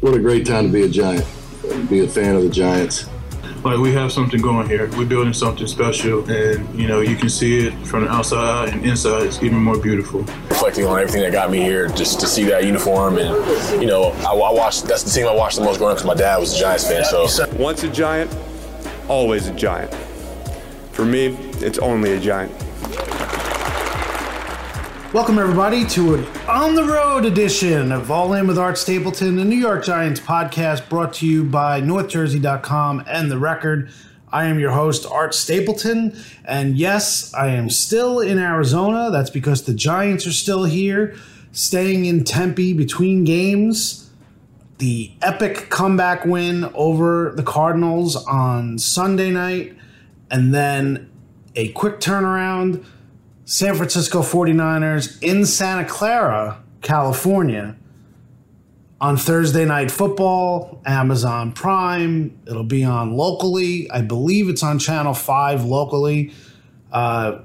What a great time to be a Giant, be a fan of the Giants like we have something going here. We're building something special, and you know you can see it from the outside and inside. It's even more beautiful. Reflecting on everything that got me here, just to see that uniform, and you know, I, I watched. That's the team I watched the most growing up because my dad was a Giants fan. So once a Giant, always a Giant. For me, it's only a Giant. Welcome, everybody, to an on the road edition of All In with Art Stapleton, the New York Giants podcast brought to you by NorthJersey.com and The Record. I am your host, Art Stapleton, and yes, I am still in Arizona. That's because the Giants are still here, staying in Tempe between games. The epic comeback win over the Cardinals on Sunday night, and then a quick turnaround San Francisco 49ers in Santa Clara, California on Thursday Night Football, Amazon Prime. It'll be on locally. I believe it's on Channel 5 locally, uh,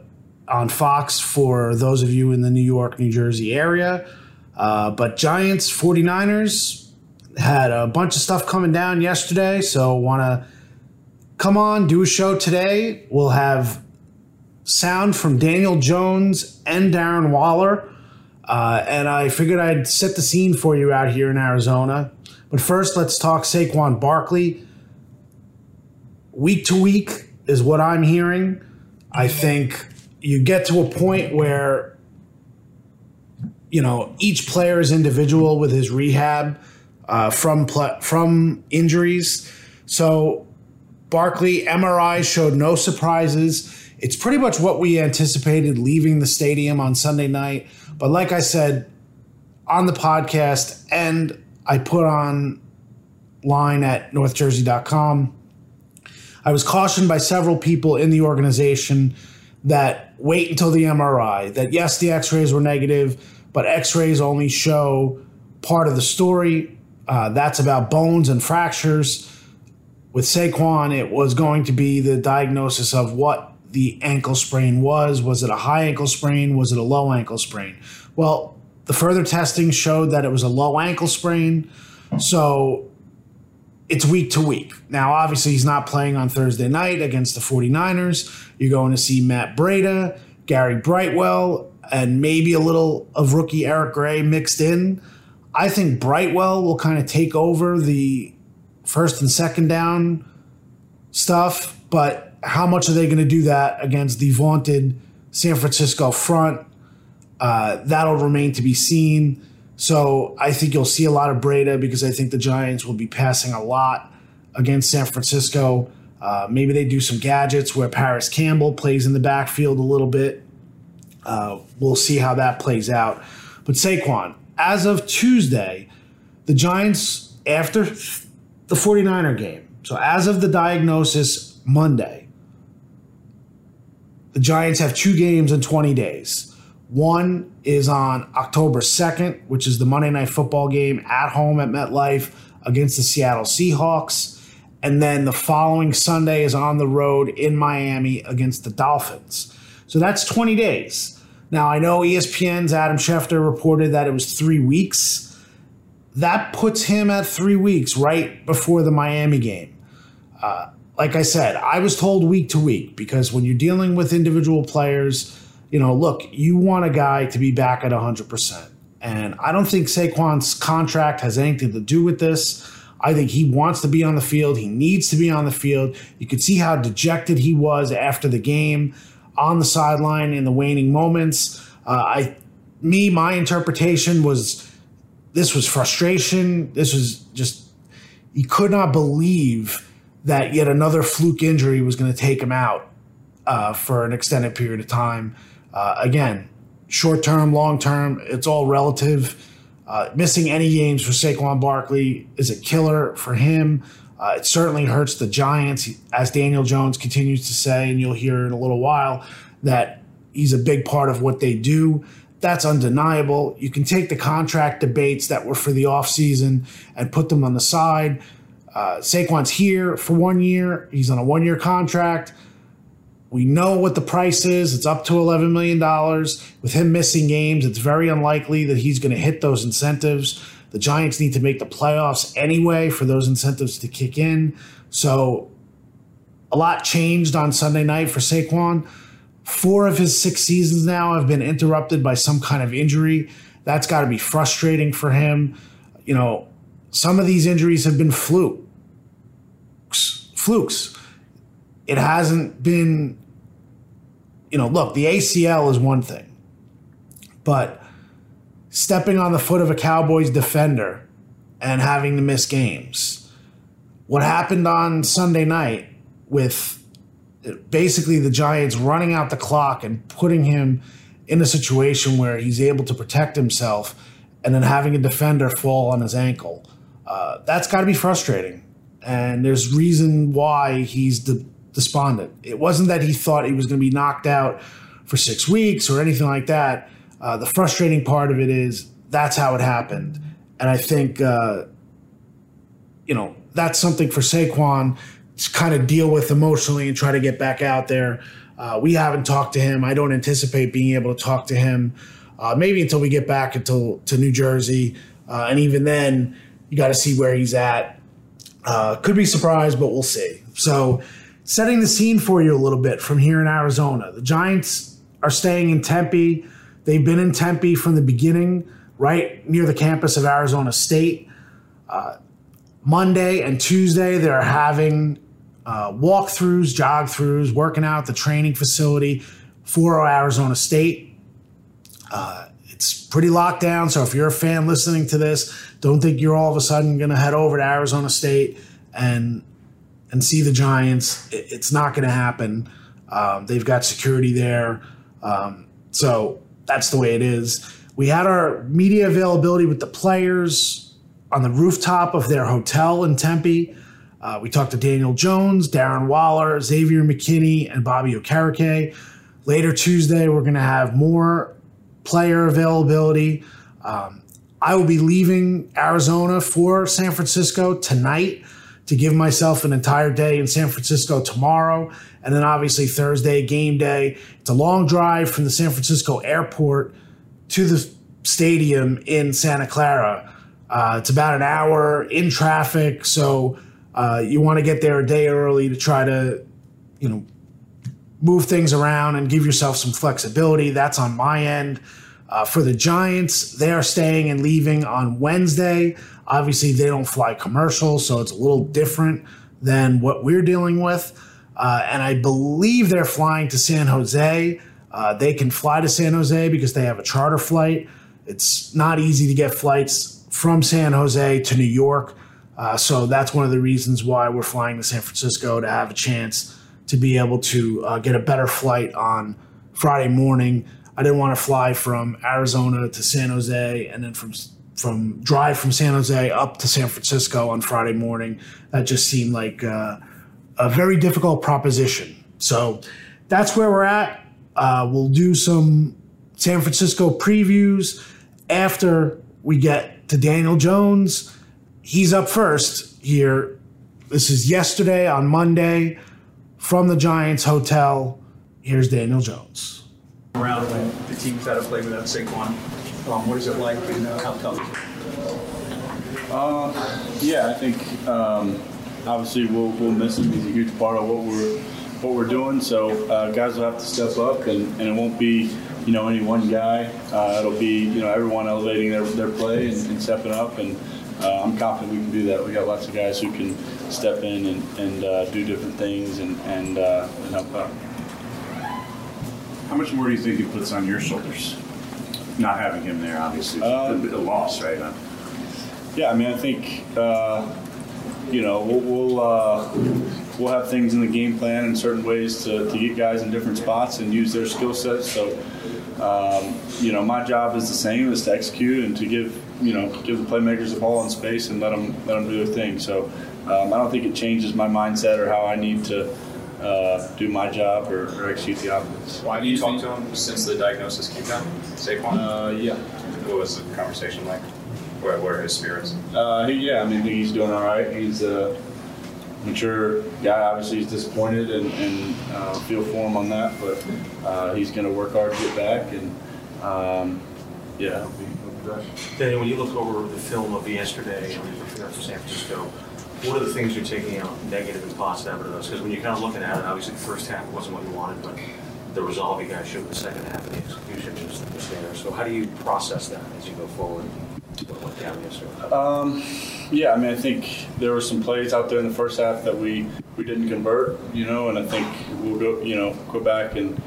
on Fox for those of you in the New York, New Jersey area. Uh, but Giants, 49ers had a bunch of stuff coming down yesterday, so want to come on, do a show today. We'll have sound from Daniel Jones and Darren Waller. Uh, and I figured I'd set the scene for you out here in Arizona. But first, let's talk Saquon Barkley. Week to week is what I'm hearing. I think you get to a point where, you know, each player is individual with his rehab uh, from pl- from injuries. So Barkley MRI showed no surprises. It's pretty much what we anticipated leaving the stadium on Sunday night. But like I said on the podcast, and I put on line at northjersey.com, I was cautioned by several people in the organization that wait until the MRI, that yes, the x rays were negative, but x rays only show part of the story. Uh, that's about bones and fractures. With Saquon, it was going to be the diagnosis of what the ankle sprain was. Was it a high ankle sprain? Was it a low ankle sprain? Well, the further testing showed that it was a low ankle sprain. So it's week to week. Now, obviously, he's not playing on Thursday night against the 49ers. You're going to see Matt Breida, Gary Brightwell, and maybe a little of rookie Eric Gray mixed in. I think Brightwell will kind of take over the first and second down stuff, but how much are they going to do that against the vaunted San Francisco front? Uh, that'll remain to be seen. So I think you'll see a lot of Breida because I think the Giants will be passing a lot against San Francisco. Uh, maybe they do some gadgets where Parris Campbell plays in the backfield a little bit. Uh, we'll see how that plays out. But Saquon, as of Tuesday, the Giants, after the 49er game, so as of the diagnosis Monday, the Giants have two games in 20 days. One is on October 2nd, which is the Monday Night Football game at home at MetLife against the Seattle Seahawks. And then the following Sunday is on the road in Miami against the Dolphins. So that's 20 days. Now, I know ESPN's Adam Schefter reported that it was three weeks. That puts him at three weeks right before the Miami game. Uh, like I said, I was told week to week because when you're dealing with individual players, you know, look, you want a guy to be back at 100%. And I don't think Saquon's contract has anything to do with this. I think he wants to be on the field. He needs to be on the field. You could see how dejected he was after the game on the sideline in the waning moments. Uh, I, me, my interpretation was this was frustration. This was just, he could not believe that yet another fluke injury was going to take him out uh, for an extended period of time. Uh, again, short term, long term, it's all relative. Uh, missing any games for Saquon Barkley is a killer for him. Uh, it certainly hurts the Giants, as Daniel Jones continues to say, and you'll hear in a little while that he's a big part of what they do. That's undeniable. You can take the contract debates that were for the offseason and put them on the side. Uh, Saquon's here for one year. He's on a one year contract. We know what the price is. It's up to $11 million. With him missing games, it's very unlikely that he's going to hit those incentives. The Giants need to make the playoffs anyway for those incentives to kick in. So a lot changed on Sunday night for Saquon. Four of his six seasons now have been interrupted by some kind of injury. That's got to be frustrating for him. You know, some of these injuries have been flukes. Flukes. It hasn't been, you know, look, the ACL is one thing, but stepping on the foot of a Cowboys defender and having to miss games. What happened on Sunday night with basically the Giants running out the clock and putting him in a situation where he's able to protect himself and then having a defender fall on his ankle. Uh, that's got to be frustrating. And there's reason why he's de- despondent. It wasn't that he thought he was going to be knocked out for six weeks or anything like that. Uh, the frustrating part of it is that's how it happened. And I think, uh, you know, that's something for Saquon to kind of deal with emotionally and try to get back out there. Uh, we haven't talked to him. I don't anticipate being able to talk to him uh, maybe until we get back until to New Jersey. Uh, and even then, you got to see where he's at. Uh, could be surprised, but we'll see. So, setting the scene for you a little bit from here in Arizona. The Giants are staying in Tempe. They've been in Tempe from the beginning, right near the campus of Arizona State. Uh, Monday and Tuesday, they're having uh, walkthroughs, jog throughs, working out the training facility for Arizona State. Uh, it's pretty locked down. So if you're a fan listening to this, don't think you're all of a sudden going to head over to Arizona State and and see the Giants. It, it's not going to happen. Um, they've got security there, um, so that's the way it is. We had our media availability with the players on the rooftop of their hotel in Tempe. Uh, we talked to Daniel Jones, Darren Waller, Xavier McKinney, and Bobby Okereke. Later Tuesday, we're going to have more player availability. Um, I will be leaving Arizona for San Francisco tonight to give myself an entire day in San Francisco tomorrow. And then obviously Thursday, game day. It's a long drive from the San Francisco airport to the stadium in Santa Clara. Uh, it's about an hour in traffic. So uh, you want to get there a day early to try to, you know, move things around and give yourself some flexibility. That's on my end. Uh, for the Giants, they are staying and leaving on Wednesday. Obviously, they don't fly commercial, so it's a little different than what we're dealing with. Uh, and I believe they're flying to San Jose. Uh, they can fly to San Jose because they have a charter flight. It's not easy to get flights from San Jose to New York. Uh, so that's one of the reasons why we're flying to San Francisco to have a chance to be able to uh, get a better flight on Friday morning. I didn't want to fly from Arizona to San Jose and then from from drive from San Jose up to San Francisco on Friday morning. That just seemed like uh, a very difficult proposition. So that's where we're at. Uh, we'll do some San Francisco previews after we get to Daniel Jones. He's up first here. This is yesterday on Monday from the Giants Hotel. Here's Daniel Jones around when the team's had to play without Saquon. Um, what is it like and uh, how tough? Uh, yeah, I think um, obviously we'll, we'll miss him. He's a huge part of what we're what we're doing. So uh, guys will have to step up, and, and it won't be you know any one guy. Uh, it'll be you know everyone elevating their, their play and, and stepping up, and uh, I'm confident we can do that. We got lots of guys who can step in and, and uh, do different things and and, and help out. How much more do you think it puts on your shoulders? Not having him there, obviously, um, a, a, loss, right? Yeah, I mean, I think uh, you know we'll we'll, uh, we'll, have things in the game plan in certain ways to, to get guys in different spots and use their skill sets. So um, you know, my job is the same: is to execute and to give you know give the playmakers the ball in space and let them let them do their thing. So um, I don't think it changes my mindset or how I need to. Uh, do my job or, or execute the offense. Why do you talk to him since the diagnosis came down? Saquon? Uh, yeah. What was the conversation like? Where, where are his spirits? Uh, he, yeah, I mean, I think he's doing all right. He's a mature guy. Obviously, he's disappointed and, and uh, feel for him on that, but uh, he's going to work hard to get back. And um, yeah, he'll be, back. Daniel, when you look over the film of yesterday and you prepare for San Francisco, what are the things you're taking out, negative and positive out of those? Because when you're kind of looking at it, obviously the first half wasn't what you wanted, but the resolve you guys showed in the second half and the execution was, was there. So how do you process that as you go forward? What went down yesterday? Um, yeah, I mean, I think there were some plays out there in the first half that we, we didn't convert, you know, and I think we'll go, you know, go back and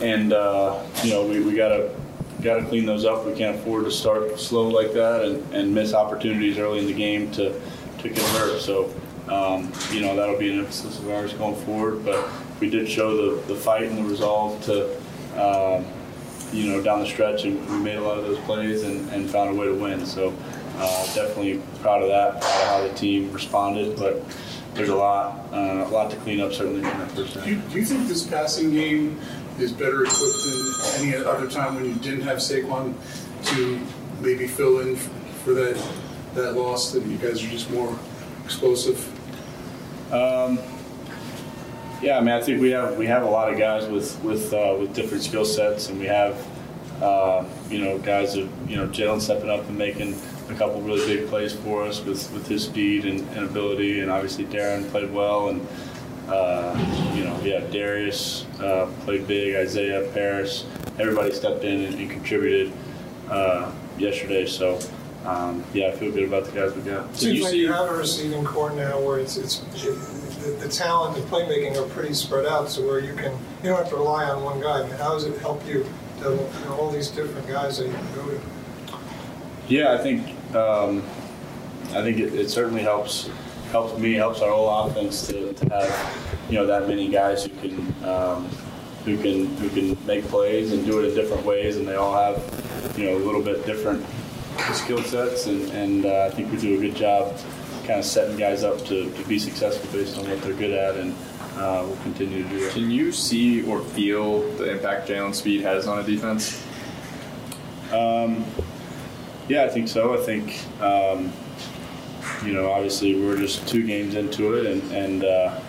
and uh, you know we, we gotta gotta clean those up. We can't afford to start slow like that and, and miss opportunities early in the game to to convert. So um, you know that'll be an emphasis of ours going forward. But we did show the, the fight and the resolve to. Um, you know, down the stretch, and we made a lot of those plays and, and found a way to win. So, uh, definitely proud of that, proud of how the team responded. But there's a lot, uh, a lot to clean up certainly in that first half. Do do you think this passing game is better equipped than any other time when you didn't have Saquon to maybe fill in for that that loss? That you guys are just more explosive. Um, yeah, I mean, I think we have we have a lot of guys with with uh, with different skill sets, and we have uh, you know guys that you know Jalen stepping up and making a couple really big plays for us with, with his speed and, and ability, and obviously Darren played well, and uh, you know yeah Darius uh, played big, Isaiah Parris, everybody stepped in and, and contributed uh, yesterday, so. Um, yeah, I feel good about the guys we got. Seems like you have a receiving corps now where it's it's the, the talent and playmaking are pretty spread out, so where you can you don't have to rely on one guy. I mean, how does it help you to you know, all these different guys that you can go to? Yeah, I think um, I think it, it, certainly helps helps me, helps our whole offense to, to have you know that many guys who can um, who can who can make plays and do it in different ways, and they all have you know a little bit different skill sets, and, and uh, I think we do a good job kind of setting guys up to, to be successful based on what they're good at, and uh, we'll continue to do that. Can you see or feel the impact Jalen Speed has on a defense? Um, yeah, I think so. I think, um, you know, obviously we're just two games into it, and, and uh,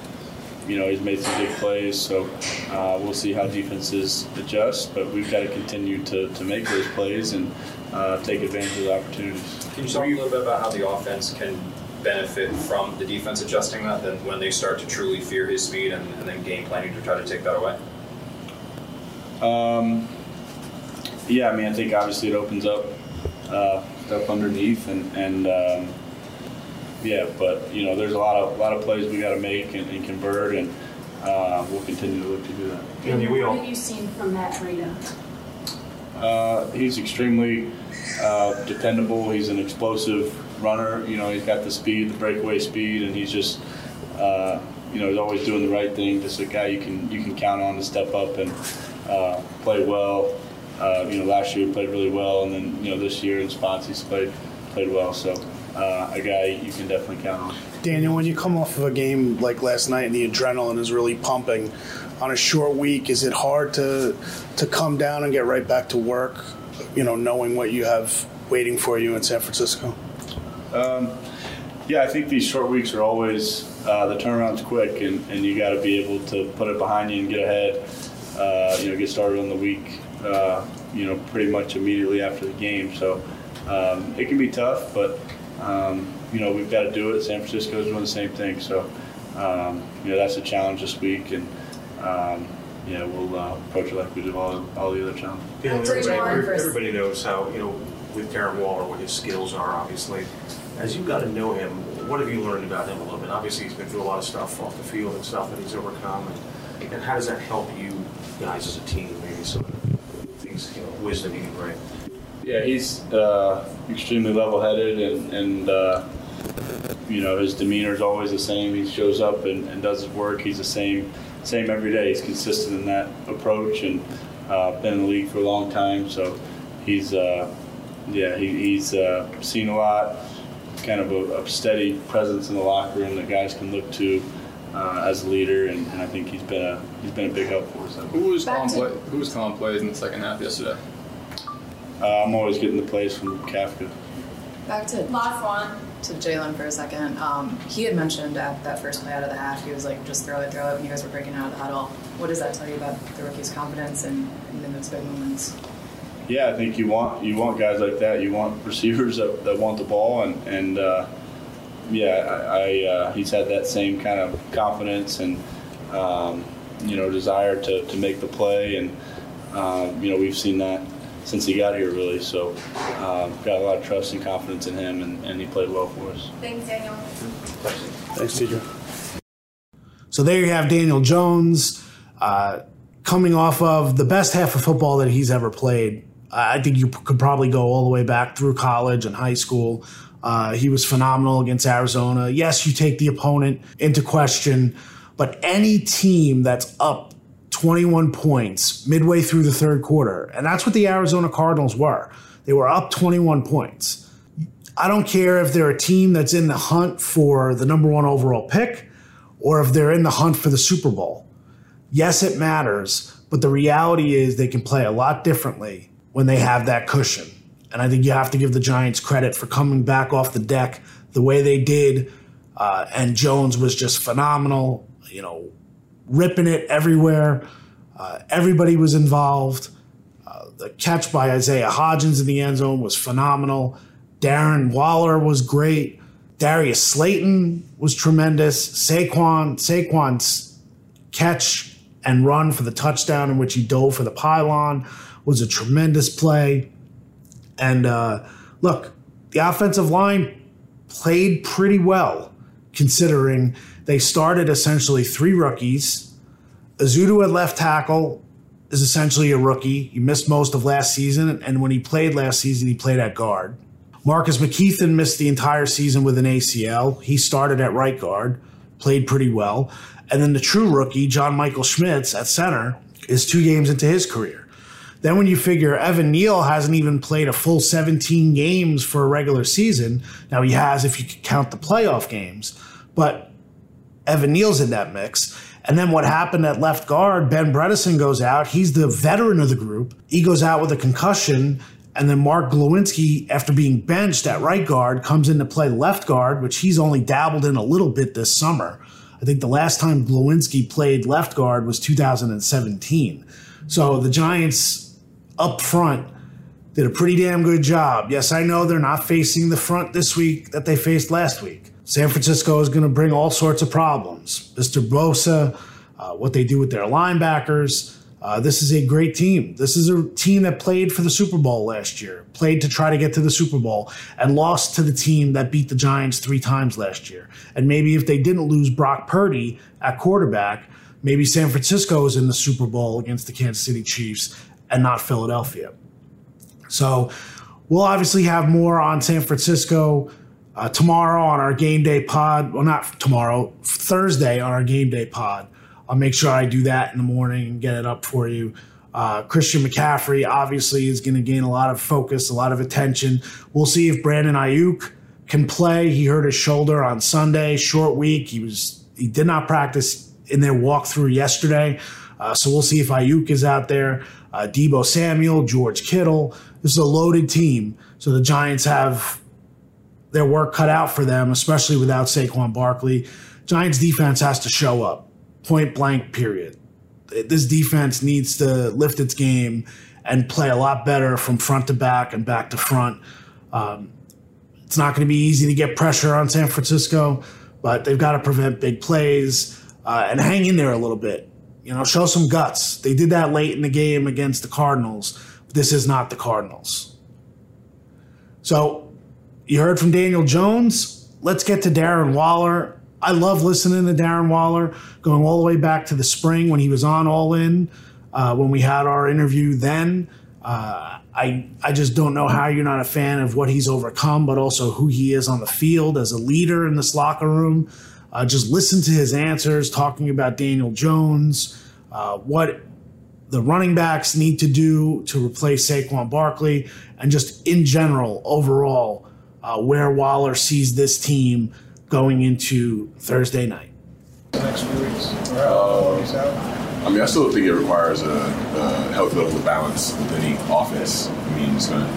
you know, he's made some big plays, so uh, we'll see how defenses adjust, but we've got to continue to, to make those plays and uh, take advantage of the opportunities. Can you talk a little bit about how the offense can benefit from the defense adjusting that then when they start to truly fear his speed and, and then game planning to try to take that away? Um, yeah, I mean, I think obviously it opens up uh, stuff underneath and, and um, yeah, but you know, there's a lot of a lot of plays we got to make and, and, convert, and uh, we'll continue to look to do that. And what have you seen from Matt Breida? Uh, he's extremely uh, dependable. He's an explosive runner. You know, he's got the speed, the breakaway speed, and he's just, uh, you know, he's always doing the right thing. Just a guy you can you can count on to step up and uh, play well. Uh, you know, last year he played really well, and then you know this year in spots he's played played well. So uh, a guy you can definitely count on. Daniel, when you come off of a game like last night and the adrenaline is really pumping on a short week, is it hard to to come down and get right back to work? You know, knowing what you have waiting for you in San Francisco. Um, yeah, I think these short weeks are always uh, the turnaround's quick, and, and you got to be able to put it behind you and get ahead. Uh, you know, get started on the week. Uh, you know, pretty much immediately after the game. So um, it can be tough, but um, you know we've got to do it. San Francisco is doing the same thing. So um, you know that's a challenge this week, and um, yeah, we'll uh, approach it like we do all, all the other challenges. Yeah, everybody, everybody knows how you know with Darren Waller what his skills are. Obviously, as you've got to know him, what have you learned about him a little bit? Obviously, he's been through a lot of stuff off the field and stuff that he's overcome, and, and how does that help you guys as a team? Maybe some things, you know, wisdom you can bring. Yeah, he's uh, extremely level-headed, and, and uh, you know his demeanor is always the same. He shows up and, and, does his work. He's the same, same every day. He's consistent in that approach, and uh, been in the league for a long time, so he's uh, yeah he, he's uh, seen a lot. Kind of a, a, steady presence in the locker room that guys can look to uh, as a leader, and, and, I think he's been a he's been a big help for us. Who was calling play, Who was calling plays in the second half yesterday? Uh, I'm always getting the plays from Kafka. Back to last one to Jalen for a second. Um, he had mentioned at that first play out of the half, he was like, "Just throw it, throw it." When you guys were breaking out of the huddle, what does that tell you about the rookie's confidence and, and in those big moments? Yeah, I think you want you want guys like that. You want receivers that, that want the ball, and and uh, yeah, I, I uh, he's had that same kind of confidence and um, you know desire to, to make the play, and um, you know we've seen that since he got here, really. So, um, got a lot of trust and confidence in him, and, and he played well for us. Thanks, Daniel. Thanks, TJ. So there you have Daniel Jones uh, coming off of the best half of football that he's ever played. I think you could probably go all the way back through college and high school. Uh, he was phenomenal against Arizona. Yes, you take the opponent into question, but any team that's up 21 points midway through the third quarter. And that's what the Arizona Cardinals were. They were up 21 points. I don't care if they're a team that's in the hunt for the number one overall pick or if they're in the hunt for the Super Bowl. Yes, it matters, but the reality is they can play a lot differently when they have that cushion. And I think you have to give the Giants credit for coming back off the deck the way they did. Uh, and Jones was just phenomenal. You know, ripping it everywhere. Uh, everybody was involved. Uh, the catch by Isaiah Hodgins in the end zone was phenomenal. Darren Waller was great. Darius Slayton was tremendous. Saquon, Saquon's catch and run for the touchdown in which he dove for the pylon was a tremendous play. And uh, look, the offensive line played pretty well considering they started essentially three rookies. Ezeudu at left tackle is essentially a rookie. He missed most of last season, and when he played last season, he played at guard. Marcus McKethan missed the entire season with an ACL. He started at right guard, played pretty well. And then the true rookie, John Michael Schmitz at center, is two games into his career. Then when you figure Evan Neal hasn't even played a full 17 games for a regular season, now he has if you count the playoff games, but Evan Neal's in that mix. And then what happened at left guard, Ben Bredeson goes out. He's the veteran of the group. He goes out with a concussion. And then Mark Glowinski, after being benched at right guard, comes in to play left guard, which he's only dabbled in a little bit this summer. I think the last time Glowinski played left guard was 2017. So the Giants up front did a pretty damn good job. Yes, I know they're not facing the front this week that they faced last week. San Francisco is going to bring all sorts of problems. Mr. Bosa, uh, what they do with their linebackers. Uh, this is a great team. This is a team that played for the Super Bowl last year, played to try to get to the Super Bowl, and lost to the team that beat the Giants three times last year. And maybe if they didn't lose Brock Purdy at quarterback, maybe San Francisco is in the Super Bowl against the Kansas City Chiefs and not Philadelphia. So we'll obviously have more on San Francisco uh, tomorrow on our game day pod. Well, not tomorrow, Thursday on our game day pod. I'll make sure I do that in the morning and get it up for you. Uh, Christian McCaffrey obviously is going to gain a lot of focus, a lot of attention. We'll see if Brandon Aiyuk can play. He hurt his shoulder on Sunday, short week. He was he did not practice in their walkthrough yesterday, uh, so we'll see if Aiyuk is out there. Uh, Deebo Samuel, George Kittle. This is a loaded team, so the Giants have their work cut out for them, especially without Saquon Barkley. Giants defense has to show up, point blank, period. This defense needs to lift its game and play a lot better from front to back and back to front. Um, it's not going to be easy to get pressure on San Francisco, but they've got to prevent big plays uh, and hang in there a little bit. You know, show some guts. They did that late in the game against the Cardinals. This is not the Cardinals. So you heard from Daniel Jones. Let's get to Darren Waller. I love listening to Darren Waller, going all the way back to the spring when he was on All In, uh, when we had our interview then. Uh, I I just don't know how you're not a fan of what he's overcome, but also who he is on the field as a leader in this locker room. Uh, just listen to his answers talking about Daniel Jones, uh, what the running backs need to do to replace Saquon Barkley, and just in general, overall, uh, where Waller sees this team going into Thursday night. Next few weeks. I mean, I still think it requires a, a healthy level of balance with any offense. I mean, it's gonna.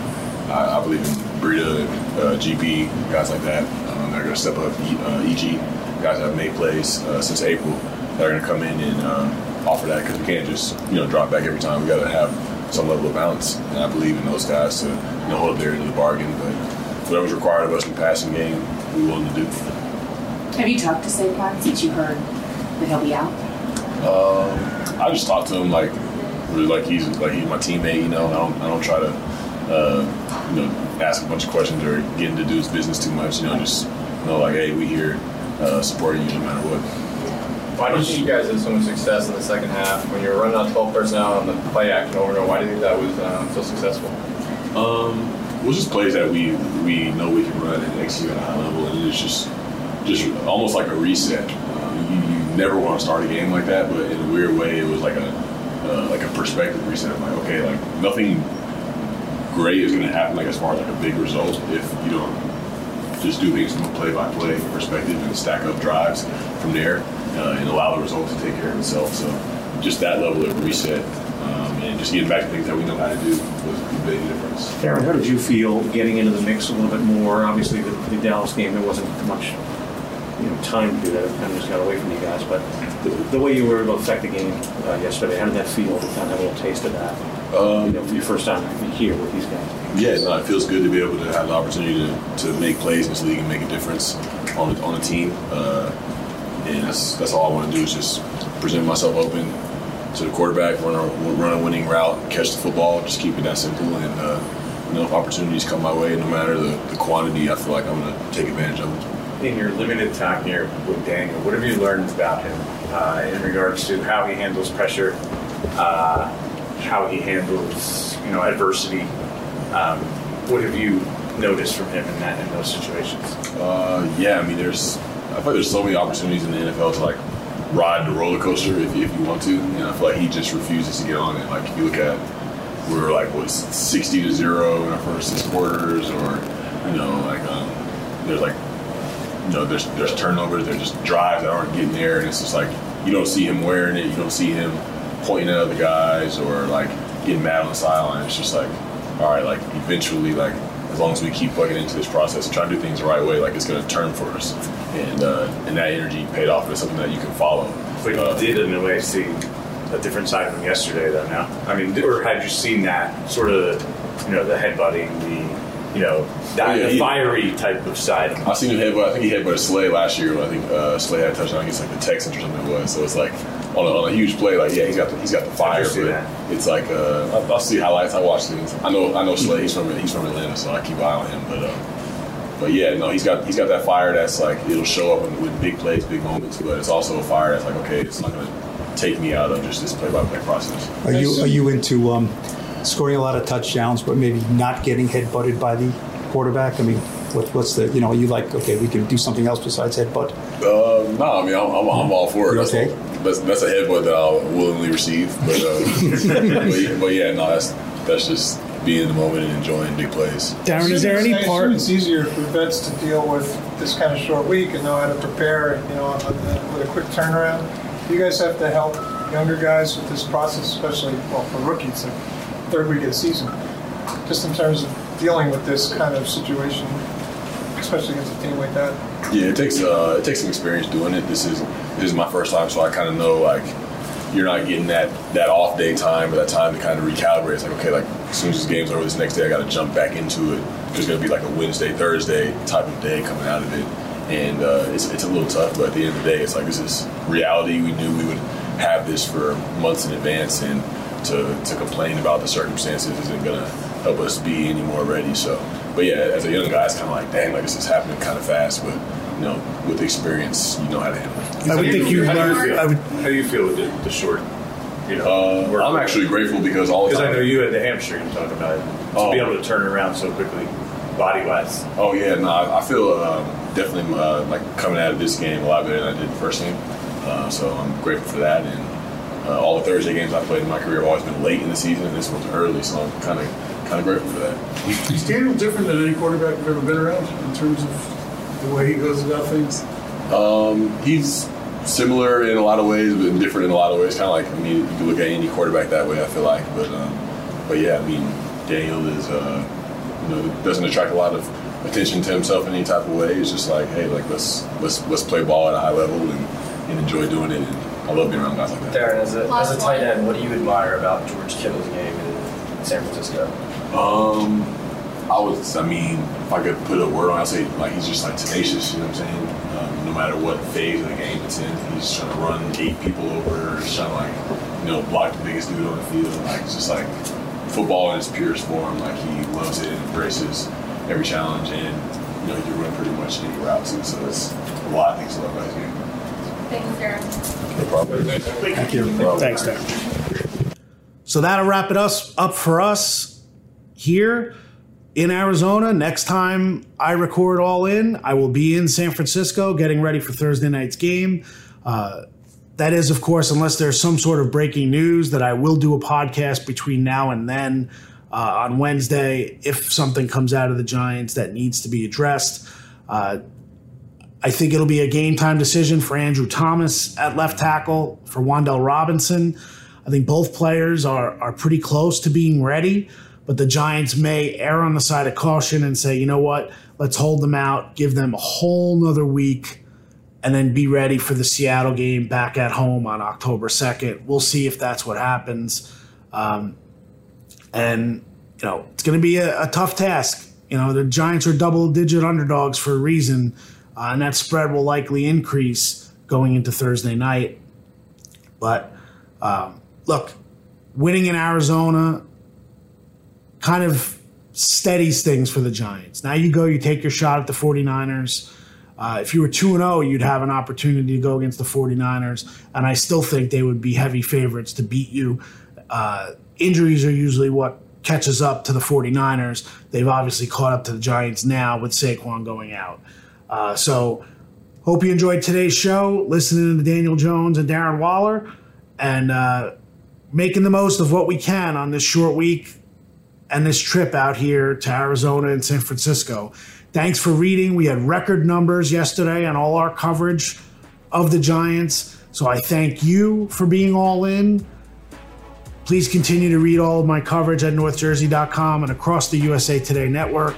I, I believe in Breida, uh, GP, guys like that. Um, they're gonna step up. Uh, EG guys that have made plays uh, since April. that are gonna come in and uh, offer that because we can't just you know drop back every time. We got to have some level of balance, and I believe in those guys to you know hold up their end of the bargain. But whatever's required of us in the passing game, we're willing to do. Have you talked to Saquon since you heard that he'll be out? Um, I just talk to him like really like he's like he's my teammate. You know, I don't I don't try to uh, you know ask a bunch of questions or get into dude's business too much. You know, just you know like hey, we here uh, supporting you no matter what. Why do you think you guys had so much success in the second half when you were running out 12 personnel on the play action over and over? Why do you think that was um, so successful? Um, was just plays that we we know we can run and execute at a high level, and it's just just almost like a reset. Um, you, you never want to start a game like that, but in a weird way, it was like a uh, like a perspective reset. I'm like, okay, like nothing great is going to happen, like as far as like a big result, if you don't just do things from a play-by-play perspective and stack up drives from there uh, and allow the result to take care of itself. So just that level of reset um, and just getting back to things that we know how to do was a big difference. Darren, how did you feel getting into the mix a little bit more? Obviously, the, the Dallas game, there wasn't much you know, time to do that. It kind of just got away from you guys. But the, the way you were able to affect the game uh, yesterday, how did that feel to kind of have a little taste of that? Um, you know, for your first time here with these guys. Yeah, no, it feels good to be able to have the opportunity to, to make plays in this league and make a difference on the, on the team. Uh, and that's that's all I want to do is just present myself open to the quarterback, run a, run a winning route, catch the football, just keep it that simple. And uh, you know, if opportunities come my way, no matter the, the quantity, I feel like I'm going to take advantage of them. In your limited time here with Daniel, what have you learned about him uh, in regards to how he handles pressure, uh, how he handles you know adversity? Um, what have you noticed from him in that in those situations? Uh, yeah, I mean, there's I feel like there's so many opportunities in the NFL to like ride the roller coaster if, if you want to, I feel like he just refuses to get on it. Like if you look at we were like what 60 to zero in our first six quarters, or you know like um, there's like you know there's there's turnovers, there's just drives that aren't getting there, and it's just like you don't see him wearing it, you don't see him pointing at other guys or like getting mad on the sideline. It's just like all right, like eventually like as long as we keep plugging into this process and try to do things the right way, like it's going to turn for us. And uh, and that energy paid off. It's something that you can follow. But you Uh, did in a way see a different side from yesterday, though. Now, I mean, or had you seen that sort of, you know, the headbutting, the, you know, that, Oh, yeah, the he- fiery type of side of him? I seen him headbutt. I think he headbutted Slay last year. When I think uh, Slay had a touchdown against like the Texans or something. It was so it's like on a, on a huge play. Like yeah, he's got the, he's got the fire. But it's like uh, I, I'll see highlights. I watch things. I know I know Slay. He's from he's from Atlanta, so I keep an eye on him. But uh, but yeah, no, he's got he's got that fire that's like it'll show up with big plays, big moments. But it's also a fire that's like okay, it's not going to take me out of just this play by play process. Are you are you into um, scoring a lot of touchdowns, but maybe not getting head butted by the quarterback? I mean, what, what's the you know? Are you like okay, we can do something else besides headbutt? Uh, no, I mean I'm, I'm, I'm all for it. That's, Okay. that's, that's a headbutt that I'll willingly receive. But, uh, but, but yeah, no, that's that's just being in the moment and enjoying big plays. Darren, is there any I part? It's easier for vets to deal with this kind of short week and know how to prepare, you know, with a quick turnaround. You guys have to help younger guys with this process, especially well for rookies, the third week of the season, just in terms of dealing with this kind of situation, especially against a team like that. Yeah, it takes uh, it takes some experience doing it. This is this is my first time, so I kind of know like you're not getting that that off day time or that time to kind of recalibrate. It's like okay, like as soon as this game's over, this next day I got to jump back into it. There's gonna be like a Wednesday, Thursday type of day coming out of it, and uh, it's it's a little tough. But at the end of the day, it's like this is reality. We knew we would have this for months in advance, and to to complain about the circumstances isn't gonna help us be any more ready. So, but yeah, as a young guy, it's kind of like, dang, like this is happening kind of fast. But you know, with experience, you know how to handle it. I would think you How do learn. I would, How do you feel with the, the short? You know, Uh, I'm actually grateful because all the because I time. know you had the hamstring I'm talking about to Oh. be able to turn around so quickly, body wise. Oh yeah, no, I, I feel um, definitely uh, like coming out of this game a lot better than I did the first game. Uh, so I'm grateful for that, and Uh, all the Thursday games I played in my career have always been late in the season, and this one's early, so I'm kind of kind of grateful for that. Is Daniel different than any quarterback you've ever been around in terms of the way he goes about things? Um, he's similar in a lot of ways, but different in a lot of ways. Kind of like I mean, you can look at any quarterback that way. I feel like, but um, but yeah, I mean, Daniel is uh, you know doesn't attract a lot of attention to himself in any type of way. It's just like, hey, like let's let's let's play ball at a high level and, and enjoy doing it. And I love being around guys like that. Darren, as a, as a tight end, what do you admire about George Kittle's game in San Francisco? Um, I was, I mean, if I could put a word on, I'd say like he's just like tenacious. You know what I'm saying? No matter what phase of the game it's in, he's trying to run eight people over. He's trying to like, you know, block the biggest dude on the field. Like it's just like football in its purest form. Like he loves it and embraces every challenge, and you know he can run pretty much any route too. So it's a lot of things to love about his game. Thanks, Darren. No problem. Thank you. Thanks, Darren. So that'll wrap it us up for us here in Arizona. Next time I record all in, I will be in San Francisco getting ready for Thursday night's game. Uh, that is, of course, unless there's some sort of breaking news that I will do a podcast between now and then uh, on Wednesday if something comes out of the Giants that needs to be addressed. Uh, I think it'll be a game time decision for Andrew Thomas at left tackle, for Wan'Dale Robinson. I think both players are, are pretty close to being ready, but the Giants may err on the side of caution and say, you know what, let's hold them out, give them a whole nother week, and then be ready for the Seattle game back at home on October 2nd. We'll see if that's what happens. Um, and, you know, it's going to be a, a tough task. You know, the Giants are double digit underdogs for a reason, uh, and that spread will likely increase going into Thursday night. But um, look, winning in Arizona kind of steadies things for the Giants. Now you go, you take your shot at the 49ers. Uh, if you were 2 0, you'd have an opportunity to go against the 49ers, and I still think they would be heavy favorites to beat you. Uh, injuries are usually what catches up to the 49ers. They've obviously caught up to the Giants now with Saquon going out. Uh, so, hope you enjoyed today's show, listening to Daniel Jones and Darren Waller, and uh, making the most of what we can on this short week and this trip out here to Arizona and San Francisco. Thanks for reading. We had record numbers yesterday on all our coverage of the Giants. So I thank you for being all in. Please continue to read all of my coverage at northjersey.com and across the USA Today network.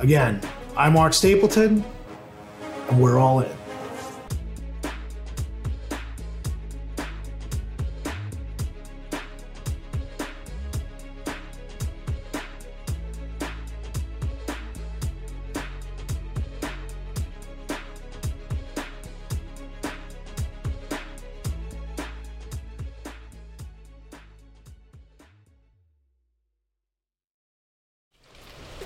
Again, I'm Art Stapleton, and we're all in.